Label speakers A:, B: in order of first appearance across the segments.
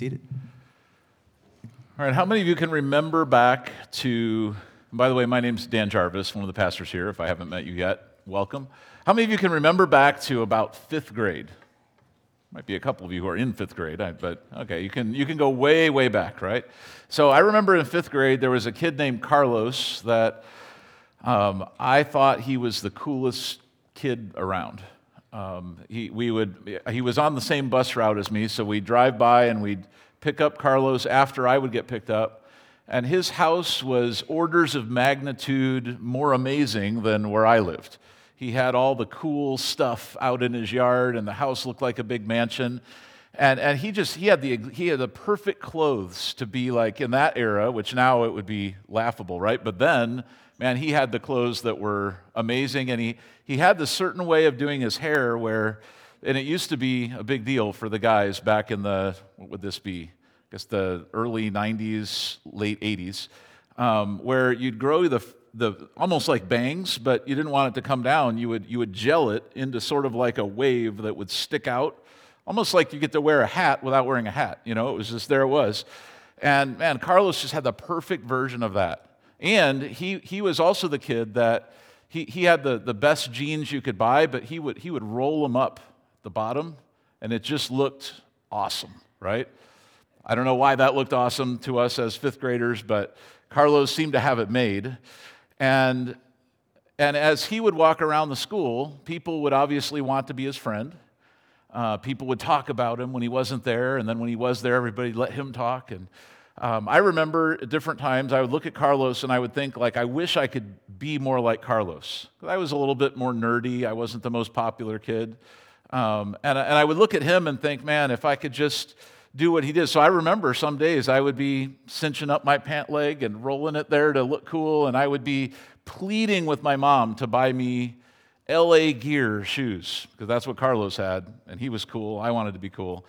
A: Seated.
B: All right, how many of you can remember back to, by the way, my name's Dan Jarvis, one of the pastors here. If I haven't met you yet, welcome. How many of you can remember back to about fifth grade? Might be a couple of you who are in fifth grade, but okay, you can, you can go way, way back, right? So I remember in fifth grade, there was a kid named Carlos that um, I thought he was the coolest kid around. Um, he, we would, he was on the same bus route as me, so we'd drive by and we'd pick up Carlos after I would get picked up. And his house was orders of magnitude more amazing than where I lived. He had all the cool stuff out in his yard, and the house looked like a big mansion. And, and he just he had the he had the perfect clothes to be like in that era, which now it would be laughable, right? But then man, he had the clothes that were amazing, and he, he had this certain way of doing his hair where, and it used to be a big deal for the guys back in the, what would this be? I guess the early 90s, late 80s, um, where you'd grow the, the almost like bangs, but you didn't want it to come down. You would, you would gel it into sort of like a wave that would stick out, almost like you get to wear a hat without wearing a hat. You know, it was just there it was. And man, Carlos just had the perfect version of that. And he, he was also the kid that he, he had the, the best jeans you could buy, but he would, he would roll them up the bottom, and it just looked awesome, right? I don't know why that looked awesome to us as fifth graders, but Carlos seemed to have it made. And, and as he would walk around the school, people would obviously want to be his friend. Uh, people would talk about him when he wasn't there, and then when he was there, everybody let him talk. And um, I remember at different times I would look at Carlos and I would think, like, I wish I could be more like Carlos. I was a little bit more nerdy. I wasn't the most popular kid. Um, and, and I would look at him and think, man, if I could just do what he did. So I remember some days I would be cinching up my pant leg and rolling it there to look cool, and I would be pleading with my mom to buy me LA Gear shoes, because that's what Carlos had, and he was cool. I wanted to be cool.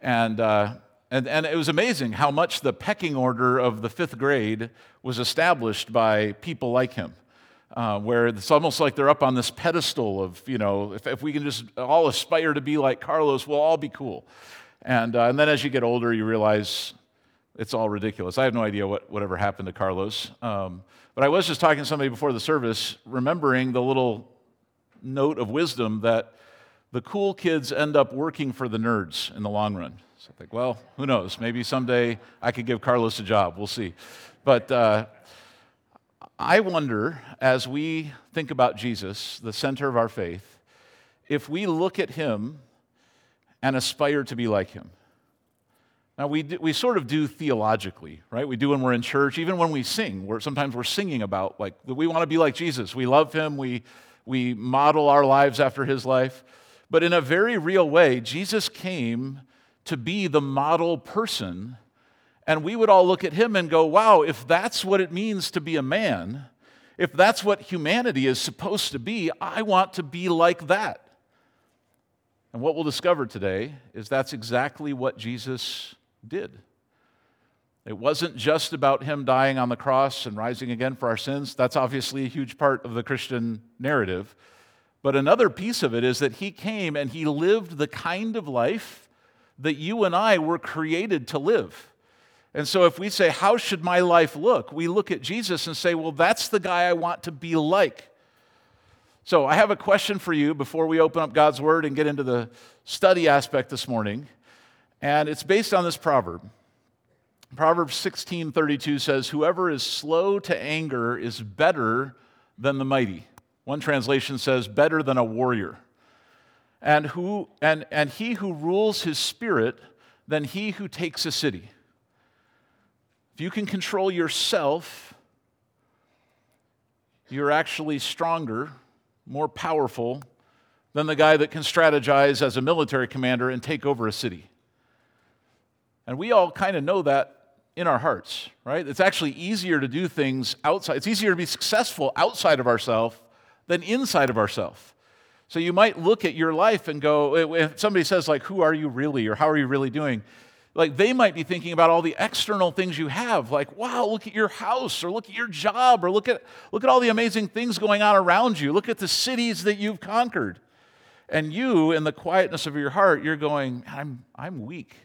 B: And, uh, and, and it was amazing how much the pecking order of the fifth grade was established by people like him. Uh, where it's almost like they're up on this pedestal of, you know, if, if we can just all aspire to be like Carlos, we'll all be cool. And, uh, and then as you get older, you realize it's all ridiculous. I have no idea what, whatever happened to Carlos. Um, but I was just talking to somebody before the service, remembering the little note of wisdom that the cool kids end up working for the nerds in the long run. So I think, well, who knows? Maybe someday I could give Carlos a job. We'll see. But uh, I wonder, as we think about Jesus, the center of our faith, if we look at him and aspire to be like him. Now, we, do, we sort of do theologically, right? We do when we're in church, even when we sing. We're, sometimes we're singing about, like, we want to be like Jesus. We love him. We, we model our lives after his life. But in a very real way, Jesus came to be the model person. And we would all look at him and go, wow, if that's what it means to be a man, if that's what humanity is supposed to be, I want to be like that. And what we'll discover today is that's exactly what Jesus did. It wasn't just about him dying on the cross and rising again for our sins. That's obviously a huge part of the Christian narrative. But another piece of it is that he came and he lived the kind of life that you and I were created to live. And so if we say, How should my life look? we look at Jesus and say, Well, that's the guy I want to be like. So I have a question for you before we open up God's Word and get into the study aspect this morning. And it's based on this proverb. Proverbs 16:32 says, "Whoever is slow to anger is better than the mighty." One translation says, "better than a warrior." And, who, and, and he who rules his spirit than he who takes a city. If you can control yourself, you're actually stronger, more powerful than the guy that can strategize as a military commander and take over a city. And we all kind of know that in our hearts, right? It's actually easier to do things outside. It's easier to be successful outside of ourselves than inside of ourselves. So you might look at your life and go, if somebody says, like, who are you really or how are you really doing? Like, they might be thinking about all the external things you have, like, wow, look at your house or look at your job or look at, look at all the amazing things going on around you. Look at the cities that you've conquered. And you, in the quietness of your heart, you're going, I'm, I'm weak.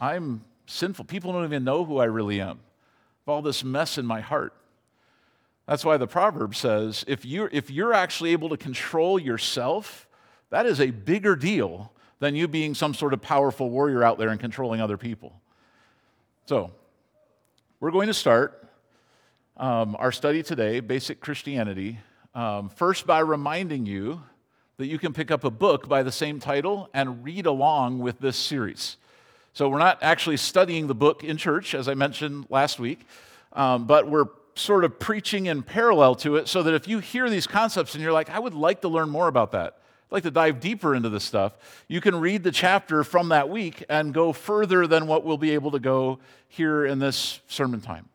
B: I'm sinful. People don't even know who I really am. All this mess in my heart. That's why the proverb says if you're, if you're actually able to control yourself, that is a bigger deal than you being some sort of powerful warrior out there and controlling other people. So, we're going to start um, our study today, Basic Christianity, um, first by reminding you that you can pick up a book by the same title and read along with this series. So, we're not actually studying the book in church, as I mentioned last week, um, but we're sort of preaching in parallel to it so that if you hear these concepts and you're like, I would like to learn more about that, I'd like to dive deeper into this stuff, you can read the chapter from that week and go further than what we'll be able to go here in this sermon time.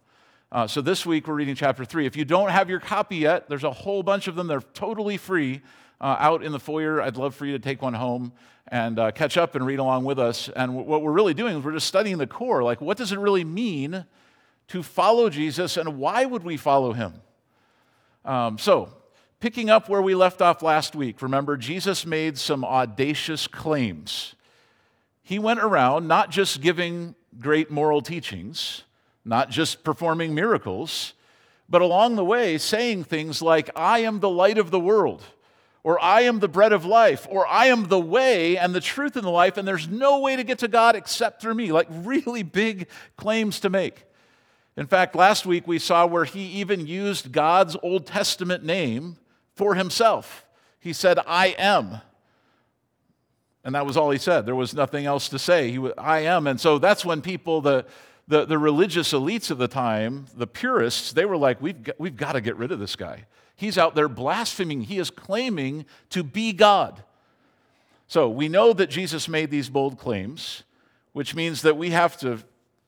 B: Uh, so this week we're reading chapter three. If you don't have your copy yet, there's a whole bunch of them. They're totally free uh, out in the foyer. I'd love for you to take one home and uh, catch up and read along with us. And w- what we're really doing is we're just studying the core. Like, what does it really mean to follow Jesus, and why would we follow him? Um, so, picking up where we left off last week, remember, Jesus made some audacious claims. He went around not just giving great moral teachings, not just performing miracles, but along the way saying things like, I am the light of the world, or I am the bread of life, or I am the way and the truth and the life, and there's no way to get to God except through me. Like really big claims to make. In fact, last week we saw where he even used God's Old Testament name for himself. He said, I am. And that was all he said. There was nothing else to say. He was, I am. And so that's when people, the, the, the religious elites of the time, the purists, they were like, we've got, we've got to get rid of this guy. He's out there blaspheming. He is claiming to be God. So we know that Jesus made these bold claims, which means that we have to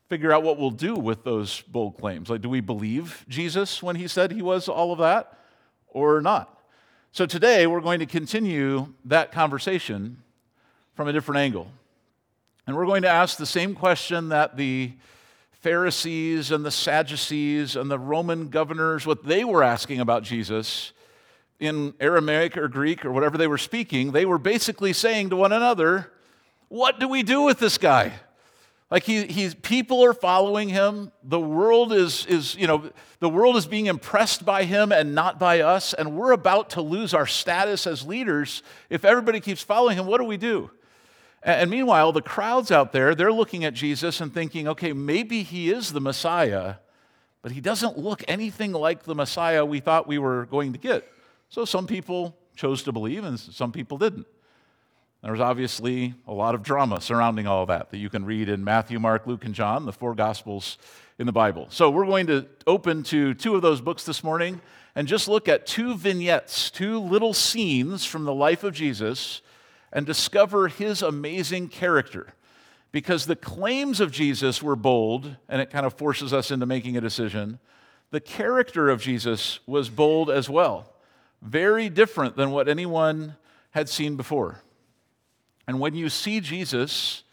B: figure out what we'll do with those bold claims. Like, do we believe Jesus when he said he was all of that or not? So today we're going to continue that conversation from a different angle. And we're going to ask the same question that the Pharisees and the Sadducees and the Roman governors, what they were asking about Jesus in Aramaic or Greek or whatever they were speaking, they were basically saying to one another, What do we do with this guy? Like he, he's, people are following him. The world is, is, you know, the world is being impressed by him and not by us. And we're about to lose our status as leaders if everybody keeps following him. What do we do? And, meanwhile, the crowds out there, they're looking at Jesus and thinking, okay, maybe he is the Messiah, but he doesn't look anything like the Messiah we thought we were going to get. So some people chose to believe and some people didn't. There's obviously a lot of drama surrounding all that that you can read in Matthew, Mark, Luke, and John, the four Gospels in the Bible. So we're going to open to two of those books this morning and just look at two vignettes, two little scenes from the life of Jesus and discover his amazing character. Because the claims of Jesus were bold, and it kind of forces us into making a decision. The character of Jesus was bold as well, very different than what anyone had seen before. And when you see Jesus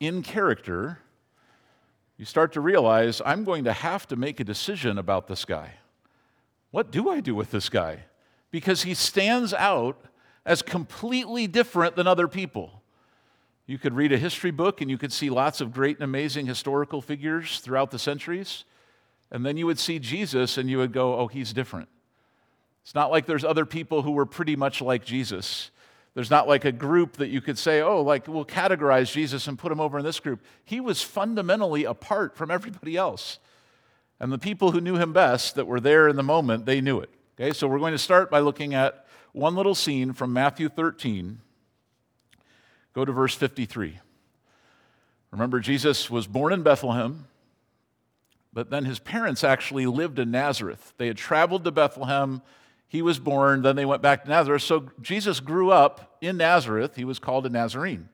B: in character, you start to realize I'm going to have to make a decision about this guy. What do I do with this guy? Because he stands out as completely different than other people. You could read a history book and you could see lots of great and amazing historical figures throughout the centuries, and then you would see Jesus and you would go, oh, he's different. It's not like there's other people who were pretty much like Jesus. There's not like a group that you could say, oh, like we'll categorize Jesus and put him over in this group. He was fundamentally apart from everybody else. And the people who knew him best that were there in the moment, they knew it. Okay, so we're going to start by looking at one little scene from Matthew 13. Go to verse 53. Remember, Jesus was born in Bethlehem, but then his parents actually lived in Nazareth. They had traveled to Bethlehem he was born, then they went back to Nazareth. So Jesus grew up in Nazareth. He was called a Nazarene.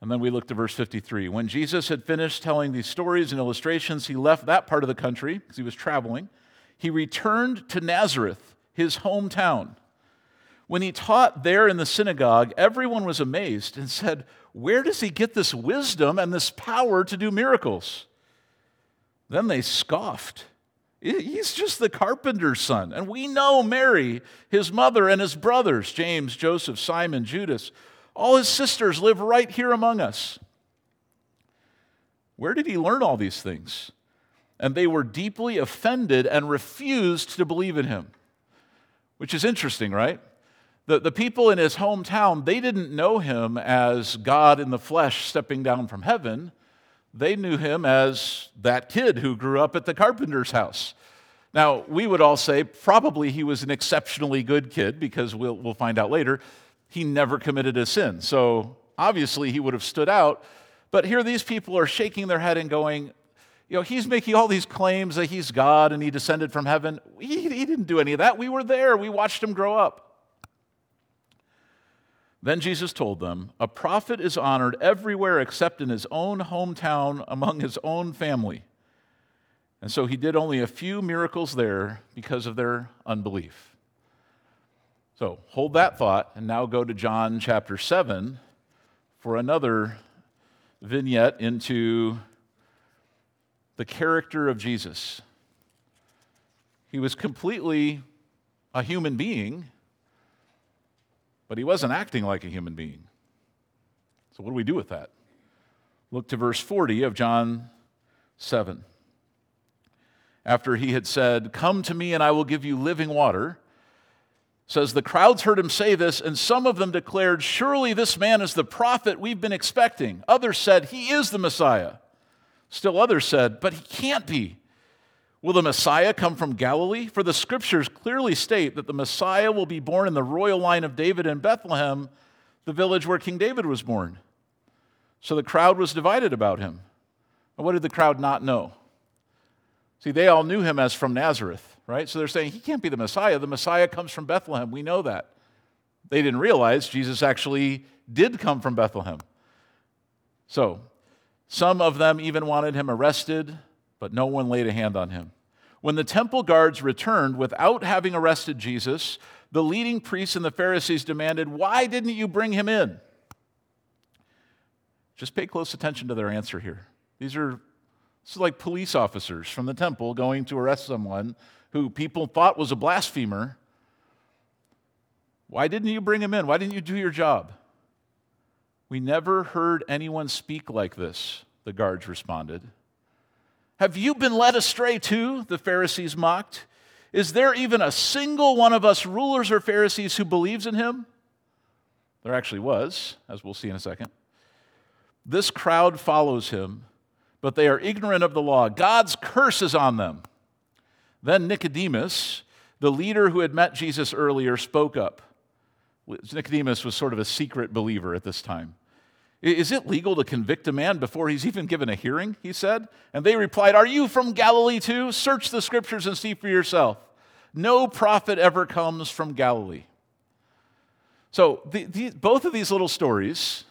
B: And then we look to verse 53. When Jesus had finished telling these stories and illustrations, he left that part of the country because he was traveling. He returned to Nazareth, his hometown. When he taught there in the synagogue, everyone was amazed and said, Where does he get this wisdom and this power to do miracles? Then they scoffed. He's just the carpenter's son. And we know Mary, his mother, and his brothers, James, Joseph, Simon, Judas. All his sisters live right here among us. Where did he learn all these things? And they were deeply offended and refused to believe in him. Which is interesting, right? The, the people in his hometown, they didn't know him as God in the flesh stepping down from heaven. They knew him as that kid who grew up at the carpenter's house. Now, we would all say probably he was an exceptionally good kid because we'll, we'll find out later. He never committed a sin. So obviously he would have stood out. But here these people are shaking their head and going, you know, he's making all these claims that he's God and he descended from heaven. He, he didn't do any of that. We were there, we watched him grow up. Then Jesus told them, A prophet is honored everywhere except in his own hometown among his own family. And so he did only a few miracles there because of their unbelief. So hold that thought and now go to John chapter 7 for another vignette into the character of Jesus. He was completely a human being, but he wasn't acting like a human being. So, what do we do with that? Look to verse 40 of John 7. After he had said, Come to me and I will give you living water, says the crowds heard him say this, and some of them declared, Surely this man is the prophet we've been expecting. Others said, He is the Messiah. Still others said, But he can't be. Will the Messiah come from Galilee? For the scriptures clearly state that the Messiah will be born in the royal line of David in Bethlehem, the village where King David was born. So the crowd was divided about him. And what did the crowd not know? See, they all knew him as from Nazareth, right? So they're saying, he can't be the Messiah. The Messiah comes from Bethlehem. We know that. They didn't realize Jesus actually did come from Bethlehem. So, some of them even wanted him arrested, but no one laid a hand on him. When the temple guards returned without having arrested Jesus, the leading priests and the Pharisees demanded, Why didn't you bring him in? Just pay close attention to their answer here. These are this is like police officers from the temple going to arrest someone who people thought was a blasphemer. Why didn't you bring him in? Why didn't you do your job? We never heard anyone speak like this, the guards responded. Have you been led astray too? The Pharisees mocked. Is there even a single one of us rulers or Pharisees who believes in him? There actually was, as we'll see in a second. This crowd follows him but they are ignorant of the law. God's curse is on them. Then Nicodemus, the leader who had met Jesus earlier, spoke up. Nicodemus was sort of a secret believer at this time. Is it legal to convict a man before he's even given a hearing? He said. And they replied, Are you from Galilee too? Search the scriptures and see for yourself. No prophet ever comes from Galilee. So, the, the, both of these little stories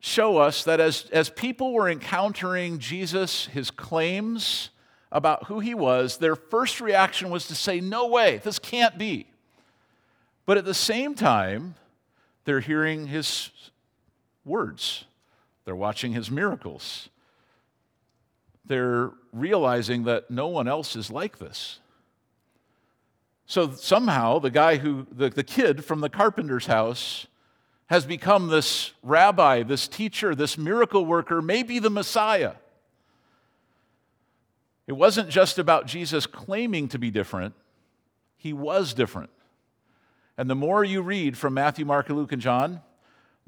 B: show us that as, as people were encountering Jesus, his claims about who he was, their first reaction was to say, No way, this can't be. But at the same time, they're hearing his words, they're watching his miracles, they're realizing that no one else is like this. So somehow, the guy who, the, the kid from the carpenter's house, has become this rabbi, this teacher, this miracle worker, maybe the Messiah. It wasn't just about Jesus claiming to be different, he was different. And the more you read from Matthew, Mark, Luke, and John,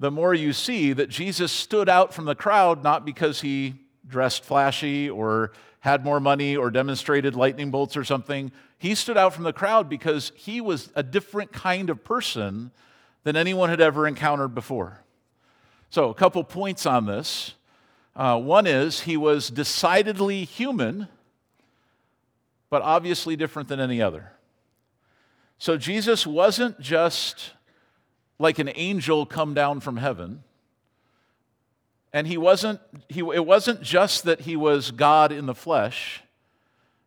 B: the more you see that Jesus stood out from the crowd not because he dressed flashy or had more money or demonstrated lightning bolts or something. He stood out from the crowd because he was a different kind of person than anyone had ever encountered before. So, a couple points on this. Uh, one is he was decidedly human, but obviously different than any other. So, Jesus wasn't just like an angel come down from heaven. And he wasn't, he, it wasn't just that he was God in the flesh,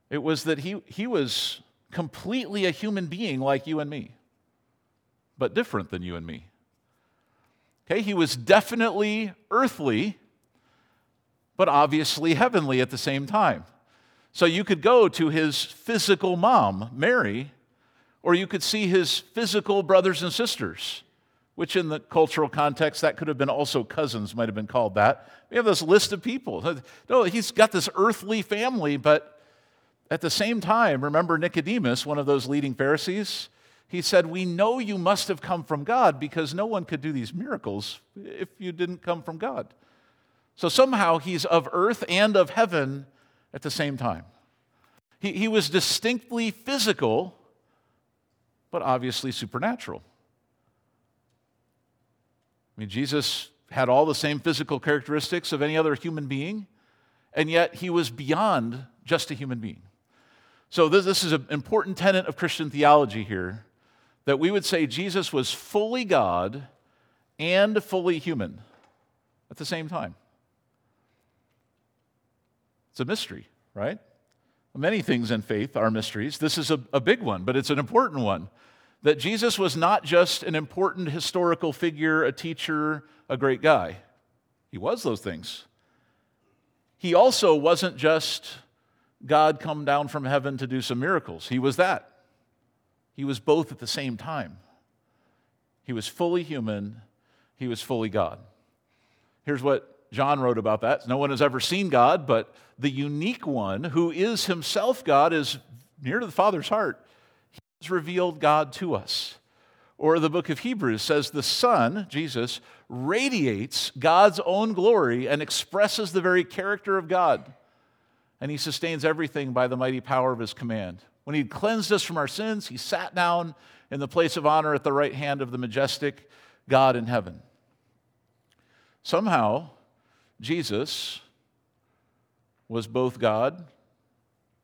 B: it was that he, he was completely a human being like you and me but different than you and me. Okay, he was definitely earthly, but obviously heavenly at the same time. So you could go to his physical mom, Mary, or you could see his physical brothers and sisters, which in the cultural context, that could have been also cousins, might have been called that. We have this list of people. No, he's got this earthly family, but at the same time, remember Nicodemus, one of those leading Pharisees? He said, We know you must have come from God because no one could do these miracles if you didn't come from God. So somehow he's of earth and of heaven at the same time. He, he was distinctly physical, but obviously supernatural. I mean, Jesus had all the same physical characteristics of any other human being, and yet he was beyond just a human being. So, this, this is an important tenet of Christian theology here that we would say Jesus was fully God and fully human at the same time. It's a mystery, right? Many things in faith are mysteries. This is a, a big one, but it's an important one that Jesus was not just an important historical figure, a teacher, a great guy. He was those things. He also wasn't just God come down from heaven to do some miracles. He was that. He was both at the same time. He was fully human, he was fully God. Here's what John wrote about that. No one has ever seen God, but the unique one who is himself God is near to the Father's heart revealed God to us. Or the book of Hebrews says the Son, Jesus, radiates God's own glory and expresses the very character of God. And he sustains everything by the mighty power of his command. When he cleansed us from our sins, he sat down in the place of honor at the right hand of the majestic God in heaven. Somehow, Jesus was both God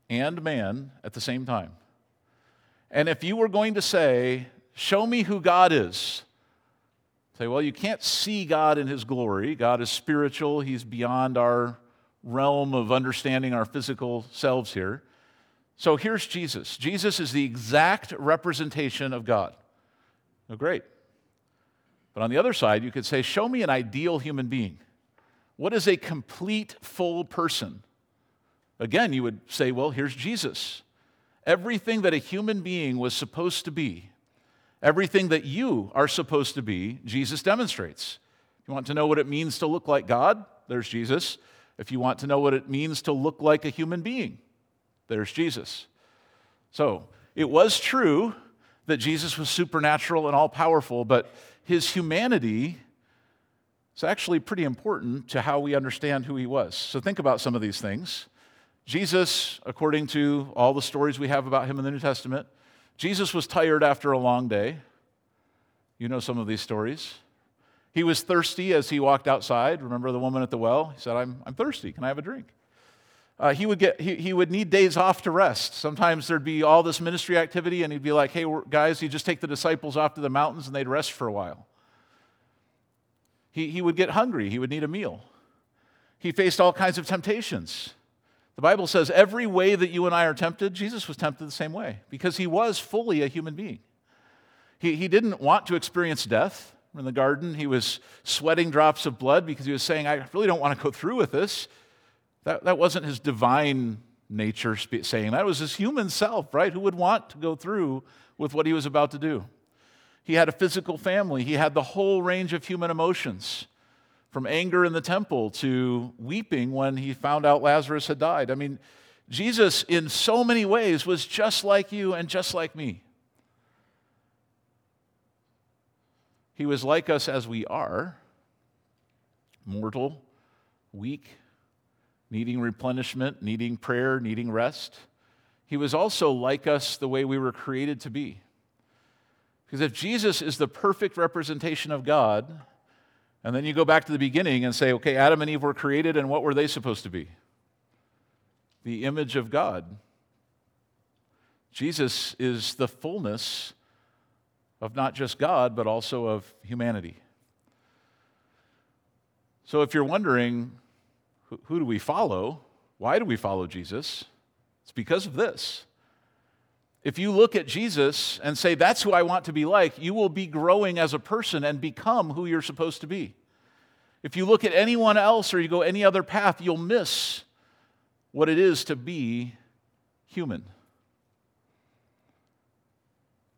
B: and man at the same time. And if you were going to say, Show me who God is, say, Well, you can't see God in his glory. God is spiritual, he's beyond our realm of understanding our physical selves here. So here's Jesus. Jesus is the exact representation of God. Oh, great. But on the other side, you could say, Show me an ideal human being. What is a complete, full person? Again, you would say, Well, here's Jesus everything that a human being was supposed to be, everything that you are supposed to be, Jesus demonstrates. If you want to know what it means to look like God, there's Jesus. If you want to know what it means to look like a human being, there's Jesus. So, it was true that Jesus was supernatural and all powerful, but his humanity is actually pretty important to how we understand who he was. So, think about some of these things. Jesus, according to all the stories we have about him in the New Testament, Jesus was tired after a long day. You know some of these stories. He was thirsty as he walked outside. Remember the woman at the well? He said, I'm, I'm thirsty. Can I have a drink? Uh, he, would get, he, he would need days off to rest. Sometimes there'd be all this ministry activity, and he'd be like, hey, guys, you just take the disciples off to the mountains and they'd rest for a while. He, he would get hungry. He would need a meal. He faced all kinds of temptations. The Bible says every way that you and I are tempted, Jesus was tempted the same way because he was fully a human being. He, he didn't want to experience death. In the garden, he was sweating drops of blood because he was saying, I really don't want to go through with this. That, that wasn't his divine nature saying that. It was his human self, right? Who would want to go through with what he was about to do? He had a physical family, he had the whole range of human emotions from anger in the temple to weeping when he found out Lazarus had died. I mean, Jesus, in so many ways, was just like you and just like me. He was like us as we are mortal, weak, needing replenishment, needing prayer, needing rest. He was also like us the way we were created to be. Because if Jesus is the perfect representation of God, and then you go back to the beginning and say, okay, Adam and Eve were created, and what were they supposed to be? The image of God. Jesus is the fullness of not just God, but also of humanity. So if you're wondering, who do we follow? Why do we follow Jesus? It's because of this. If you look at Jesus and say, That's who I want to be like, you will be growing as a person and become who you're supposed to be. If you look at anyone else or you go any other path, you'll miss what it is to be human.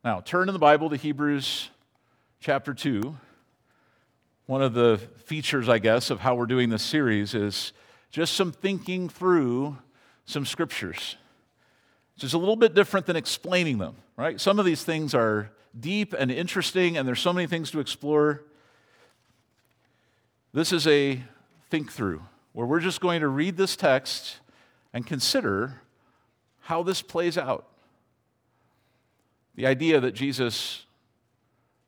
B: Now, turn in the Bible to Hebrews chapter 2, one of the features, I guess, of how we're doing this series is just some thinking through some scriptures, which is a little bit different than explaining them, right? Some of these things are deep and interesting, and there's so many things to explore. This is a think through where we're just going to read this text and consider how this plays out. The idea that Jesus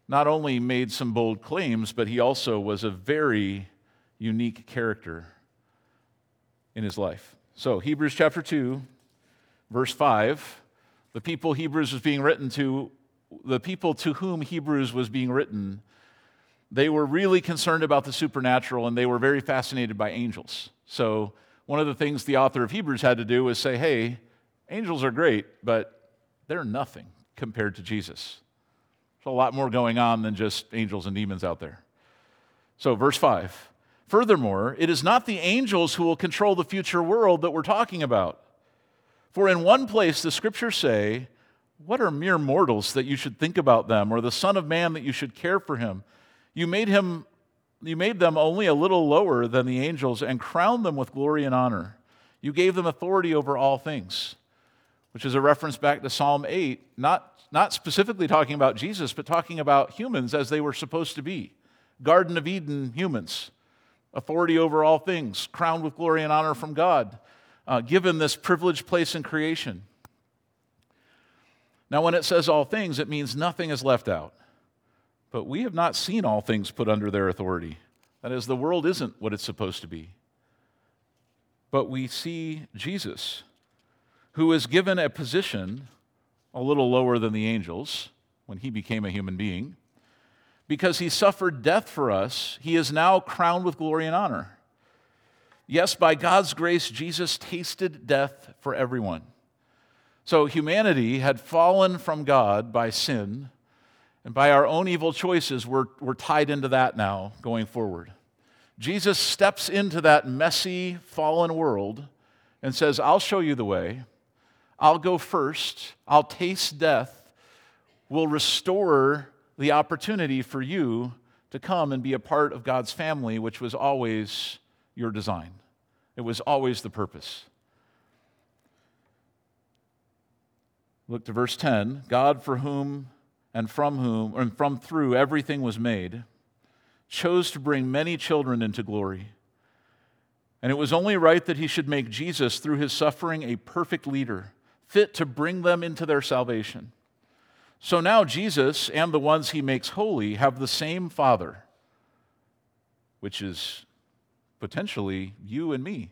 B: not only made some bold claims, but he also was a very unique character in his life. So, Hebrews chapter 2, verse 5, the people Hebrews was being written to, the people to whom Hebrews was being written, they were really concerned about the supernatural and they were very fascinated by angels. So, one of the things the author of Hebrews had to do was say, hey, angels are great, but they're nothing compared to Jesus. There's a lot more going on than just angels and demons out there. So, verse 5 Furthermore, it is not the angels who will control the future world that we're talking about. For in one place the scriptures say, What are mere mortals that you should think about them, or the Son of Man that you should care for him? You made him you made them only a little lower than the angels and crowned them with glory and honor. You gave them authority over all things, which is a reference back to Psalm 8, not, not specifically talking about Jesus, but talking about humans as they were supposed to be. Garden of Eden humans authority over all things, crowned with glory and honor from God, uh, given this privileged place in creation. Now, when it says all things, it means nothing is left out. But we have not seen all things put under their authority. That is, the world isn't what it's supposed to be. But we see Jesus, who is given a position a little lower than the angels when he became a human being because he suffered death for us, he is now crowned with glory and honor. Yes, by God's grace, Jesus tasted death for everyone. So humanity had fallen from God by sin, and by our own evil choices, we're, we're tied into that now going forward. Jesus steps into that messy, fallen world and says, I'll show you the way. I'll go first. I'll taste death. We'll restore the opportunity for you to come and be a part of God's family, which was always your design. It was always the purpose. Look to verse 10 God, for whom and from whom and from through everything was made, chose to bring many children into glory. And it was only right that he should make Jesus, through his suffering, a perfect leader, fit to bring them into their salvation. So now Jesus and the ones he makes holy have the same Father, which is potentially you and me.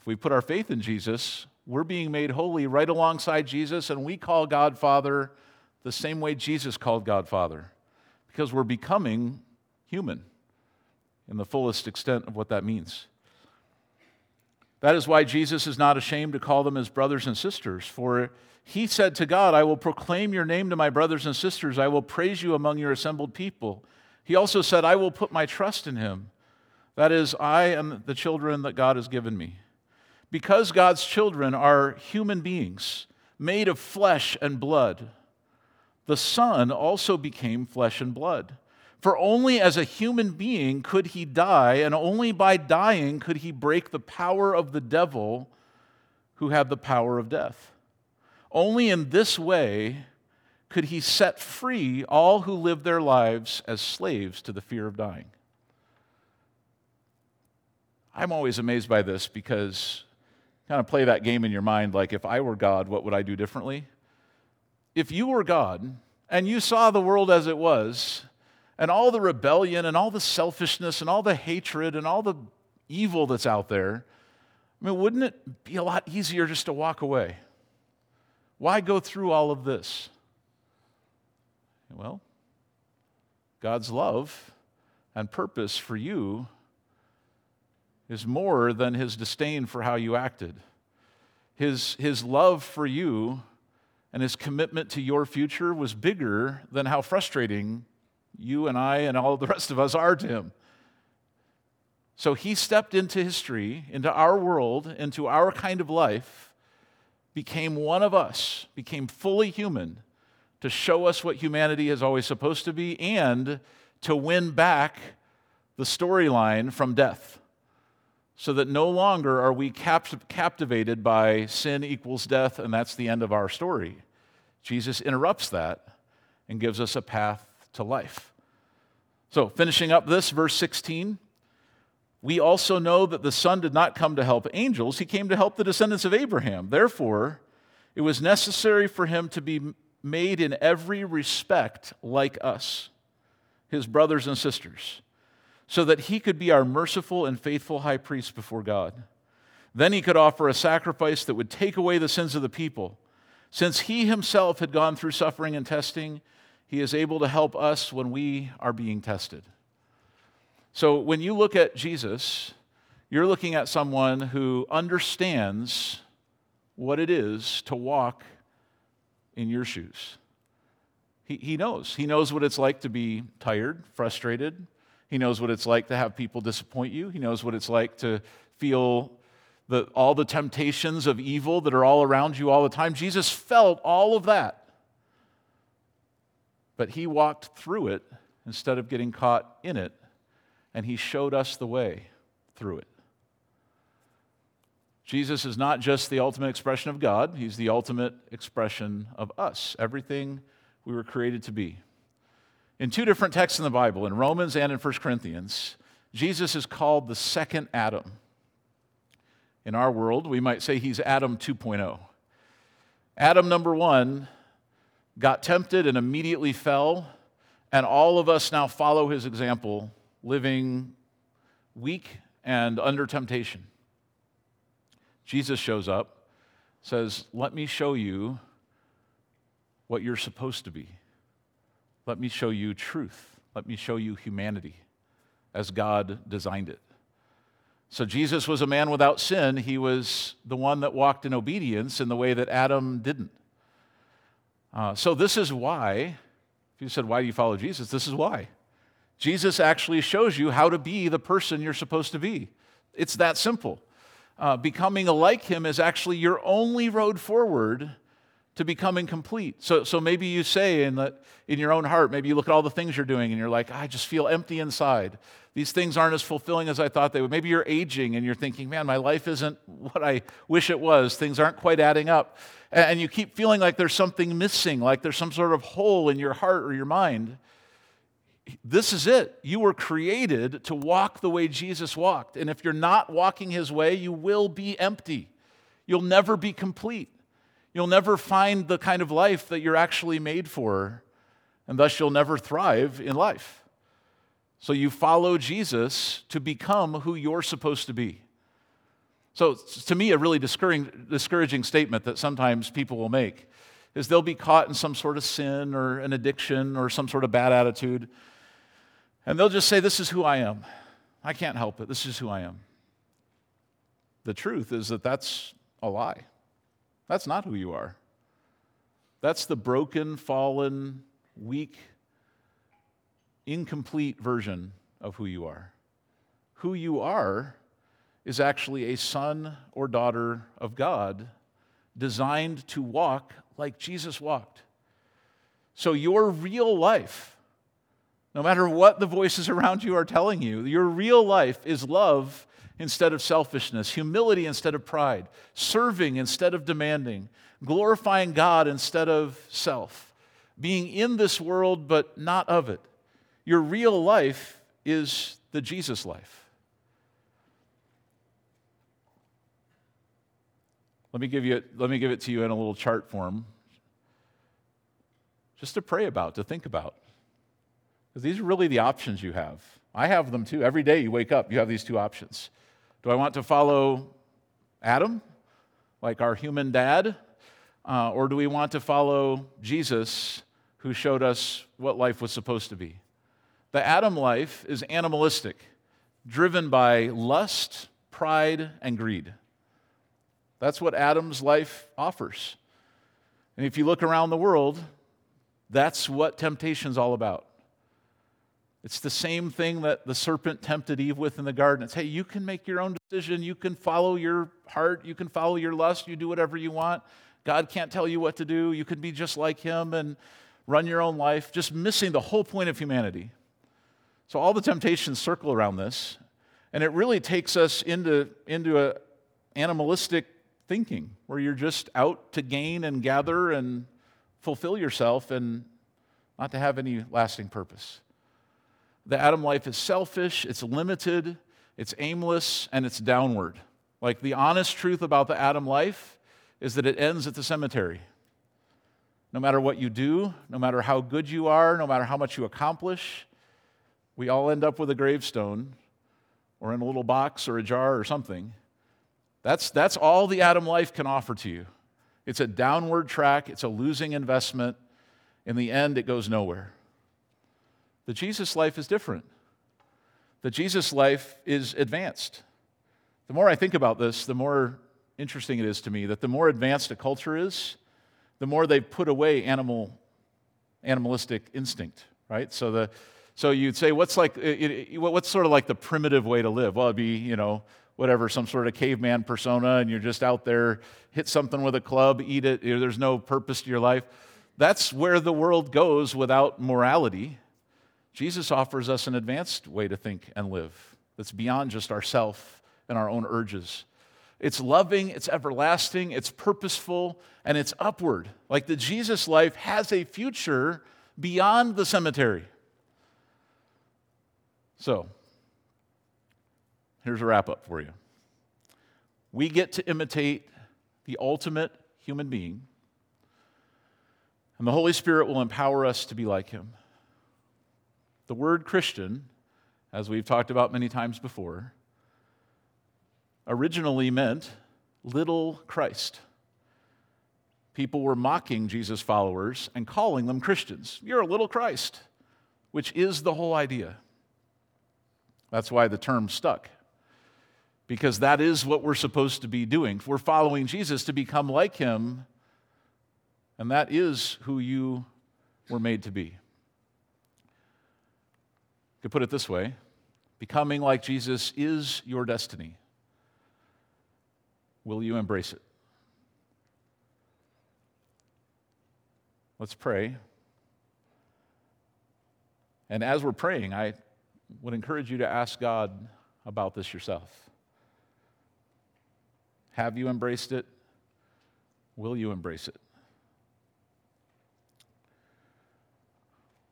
B: If we put our faith in Jesus, we're being made holy right alongside Jesus, and we call God Father the same way Jesus called God Father, because we're becoming human in the fullest extent of what that means. That is why Jesus is not ashamed to call them his brothers and sisters, for he said to God, I will proclaim your name to my brothers and sisters. I will praise you among your assembled people. He also said, I will put my trust in him. That is, I am the children that God has given me. Because God's children are human beings made of flesh and blood, the Son also became flesh and blood. For only as a human being could he die, and only by dying could he break the power of the devil who had the power of death. Only in this way could he set free all who live their lives as slaves to the fear of dying. I'm always amazed by this because kind of play that game in your mind like if I were God, what would I do differently? If you were God and you saw the world as it was, and all the rebellion and all the selfishness and all the hatred and all the evil that's out there, I mean, wouldn't it be a lot easier just to walk away? Why go through all of this? Well, God's love and purpose for you is more than his disdain for how you acted. His, his love for you and his commitment to your future was bigger than how frustrating you and I and all the rest of us are to him. So he stepped into history, into our world, into our kind of life became one of us, became fully human to show us what humanity is always supposed to be and to win back the storyline from death so that no longer are we cap- captivated by sin equals death and that's the end of our story. Jesus interrupts that and gives us a path to life. So, finishing up this, verse 16, we also know that the Son did not come to help angels, he came to help the descendants of Abraham. Therefore, it was necessary for him to be made in every respect like us, his brothers and sisters, so that he could be our merciful and faithful high priest before God. Then he could offer a sacrifice that would take away the sins of the people. Since he himself had gone through suffering and testing, he is able to help us when we are being tested. So when you look at Jesus, you're looking at someone who understands what it is to walk in your shoes. He, he knows. He knows what it's like to be tired, frustrated. He knows what it's like to have people disappoint you. He knows what it's like to feel the, all the temptations of evil that are all around you all the time. Jesus felt all of that. But he walked through it instead of getting caught in it, and he showed us the way through it. Jesus is not just the ultimate expression of God, he's the ultimate expression of us, everything we were created to be. In two different texts in the Bible, in Romans and in 1 Corinthians, Jesus is called the second Adam. In our world, we might say he's Adam 2.0. Adam number one got tempted and immediately fell, and all of us now follow his example, living weak and under temptation. Jesus shows up, says, Let me show you what you're supposed to be. Let me show you truth. Let me show you humanity as God designed it. So Jesus was a man without sin. He was the one that walked in obedience in the way that Adam didn't. Uh, so, this is why, if you said, Why do you follow Jesus? This is why. Jesus actually shows you how to be the person you're supposed to be. It's that simple. Uh, becoming like him is actually your only road forward to becoming complete. So, so maybe you say in, the, in your own heart, maybe you look at all the things you're doing and you're like, I just feel empty inside. These things aren't as fulfilling as I thought they would. Maybe you're aging and you're thinking, man, my life isn't what I wish it was. Things aren't quite adding up and you keep feeling like there's something missing, like there's some sort of hole in your heart or your mind, this is it. You were created to walk the way Jesus walked. And if you're not walking his way, you will be empty. You'll never be complete. You'll never find the kind of life that you're actually made for, and thus you'll never thrive in life. So you follow Jesus to become who you're supposed to be. So, to me, a really discouraging, statement that sometimes people will make is they'll be caught in some sort of sin or an addiction or some sort of bad attitude, and they'll just say, This is who I am. I can't help it. This is who I am. The truth is that that's a lie. That's not who you are. That's the broken, fallen, weak, incomplete version of who you are. Who you are is actually a son or daughter of God designed to walk like Jesus walked. So, your real life, no matter what the voices around you are telling you, your real life is love instead of selfishness, humility instead of pride, serving instead of demanding, glorifying God instead of self, being in this world but not of it. Your real life is the Jesus life. Let me give, you, let me give it to you in a little chart form just to pray about, to think about. Because these are really the options you have. I have them too. Every day you wake up, you have these two options. Do I want to follow Adam, like our human dad? Uh, or do we want to follow Jesus, who showed us what life was supposed to be? The Adam life is animalistic, driven by lust, pride, and greed. That's what Adam's life offers. And if you look around the world, that's what temptation's all about. It's the same thing that the serpent tempted Eve with in the garden. It's, hey, you can make your own decision. You can follow your heart. You can follow your lust. You do whatever you want. God can't tell you what to do. You can be just like him. And run your own life, just missing the whole point of humanity. So all the temptations circle around this, and it really takes us into, into a animalistic thinking where you're just out to gain and gather and fulfill yourself and not to have any lasting purpose. The Adam life is selfish, it's limited, it's aimless, and it's downward. Like the honest truth about the Adam life is that it ends at the cemetery. No matter what you do, no matter how good you are, no matter how much you accomplish, we all end up with a gravestone or in a little box or a jar or something. That's, that's all the Adam life can offer to you. It's a downward track, it's a losing investment. In the end, it goes nowhere. The Jesus life is different. The Jesus life is advanced. The more I think about this, the more interesting it is to me that the more advanced a culture is, the more they've put away animal, animalistic instinct, right? So, the, so you'd say, what's, like, what's sort of like the primitive way to live? Well, it'd be, you know, whatever, some sort of caveman persona, and you're just out there, hit something with a club, eat it, there's no purpose to your life. That's where the world goes without morality. Jesus offers us an advanced way to think and live that's beyond just ourself and our own urges. It's loving, it's everlasting, it's purposeful, and it's upward. Like the Jesus life has a future beyond the cemetery. So, here's a wrap up for you. We get to imitate the ultimate human being, and the Holy Spirit will empower us to be like him. The word Christian, as we've talked about many times before, originally meant little Christ. People were mocking Jesus' followers and calling them Christians. You're a little Christ, which is the whole idea. That's why the term stuck, because that is what we're supposed to be doing. We're following Jesus to become like him, and that is who you were made to be could put it this way becoming like Jesus is your destiny. Will you embrace it? Let's pray. And as we're praying, I would encourage you to ask God about this yourself. Have you embraced it? Will you embrace it?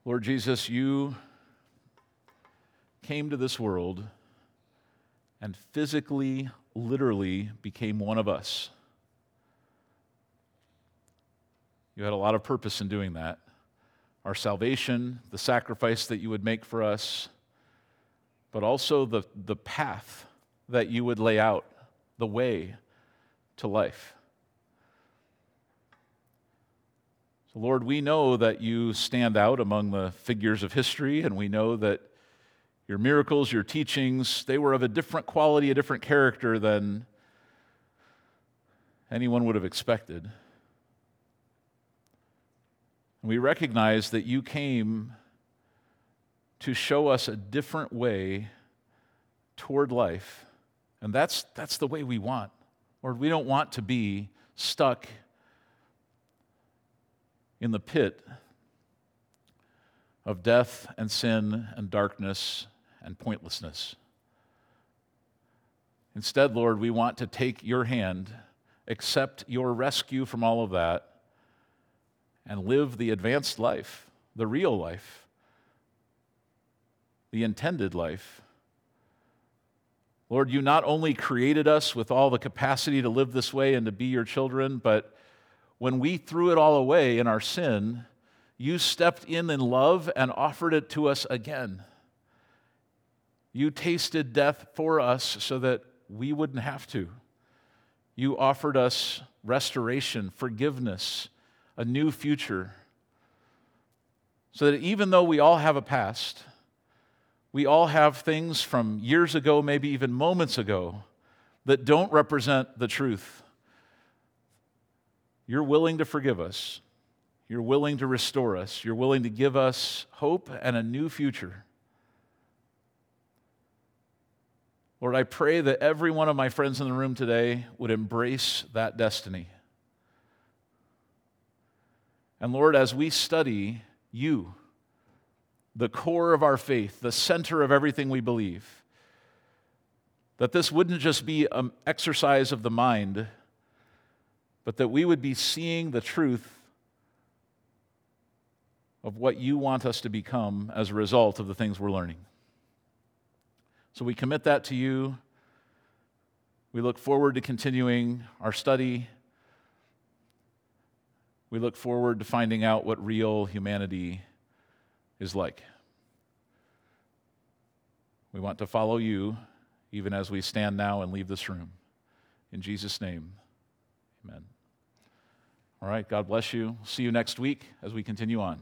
B: Lord Jesus, you came to this world and physically, literally became one of us. You had a lot of purpose in doing that. Our salvation, the sacrifice that you would make for us, but also the, the path that you would lay out, the way to life. So, Lord, we know that you stand out among the figures of history, and we know that your miracles, your teachings, they were of a different quality, a different character than anyone would have expected. And we recognize that you came to show us a different way toward life. And that's, that's the way we want. Lord, we don't want to be stuck in the pit of death and sin and darkness and pointlessness. Instead, Lord, we want to take your hand, accept your rescue from all of that, and live the advanced life, the real life, the intended life. Lord, you not only created us with all the capacity to live this way and to be your children, but when we threw it all away in our sin, you stepped in in love and offered it to us again. You tasted death for us so that we wouldn't have to. You offered us restoration, forgiveness, a new future. So that even though we all have a past, we all have things from years ago, maybe even moments ago, that don't represent the truth. You're willing to forgive us. You're willing to restore us. You're willing to give us hope and a new future. Lord, I pray that every one of my friends in the room today would embrace that destiny. And Lord, as we study you, the core of our faith, the center of everything we believe, that this wouldn't just be an exercise of the mind, but that we would be seeing the truth of what you want us to become as a result of the things we're learning. So we commit that to you. We look forward to continuing our study. We look forward to finding out what real humanity is like. We want to follow you even as we stand now and leave this room. In Jesus' name, amen. All right, God bless you. See you next week as we continue on.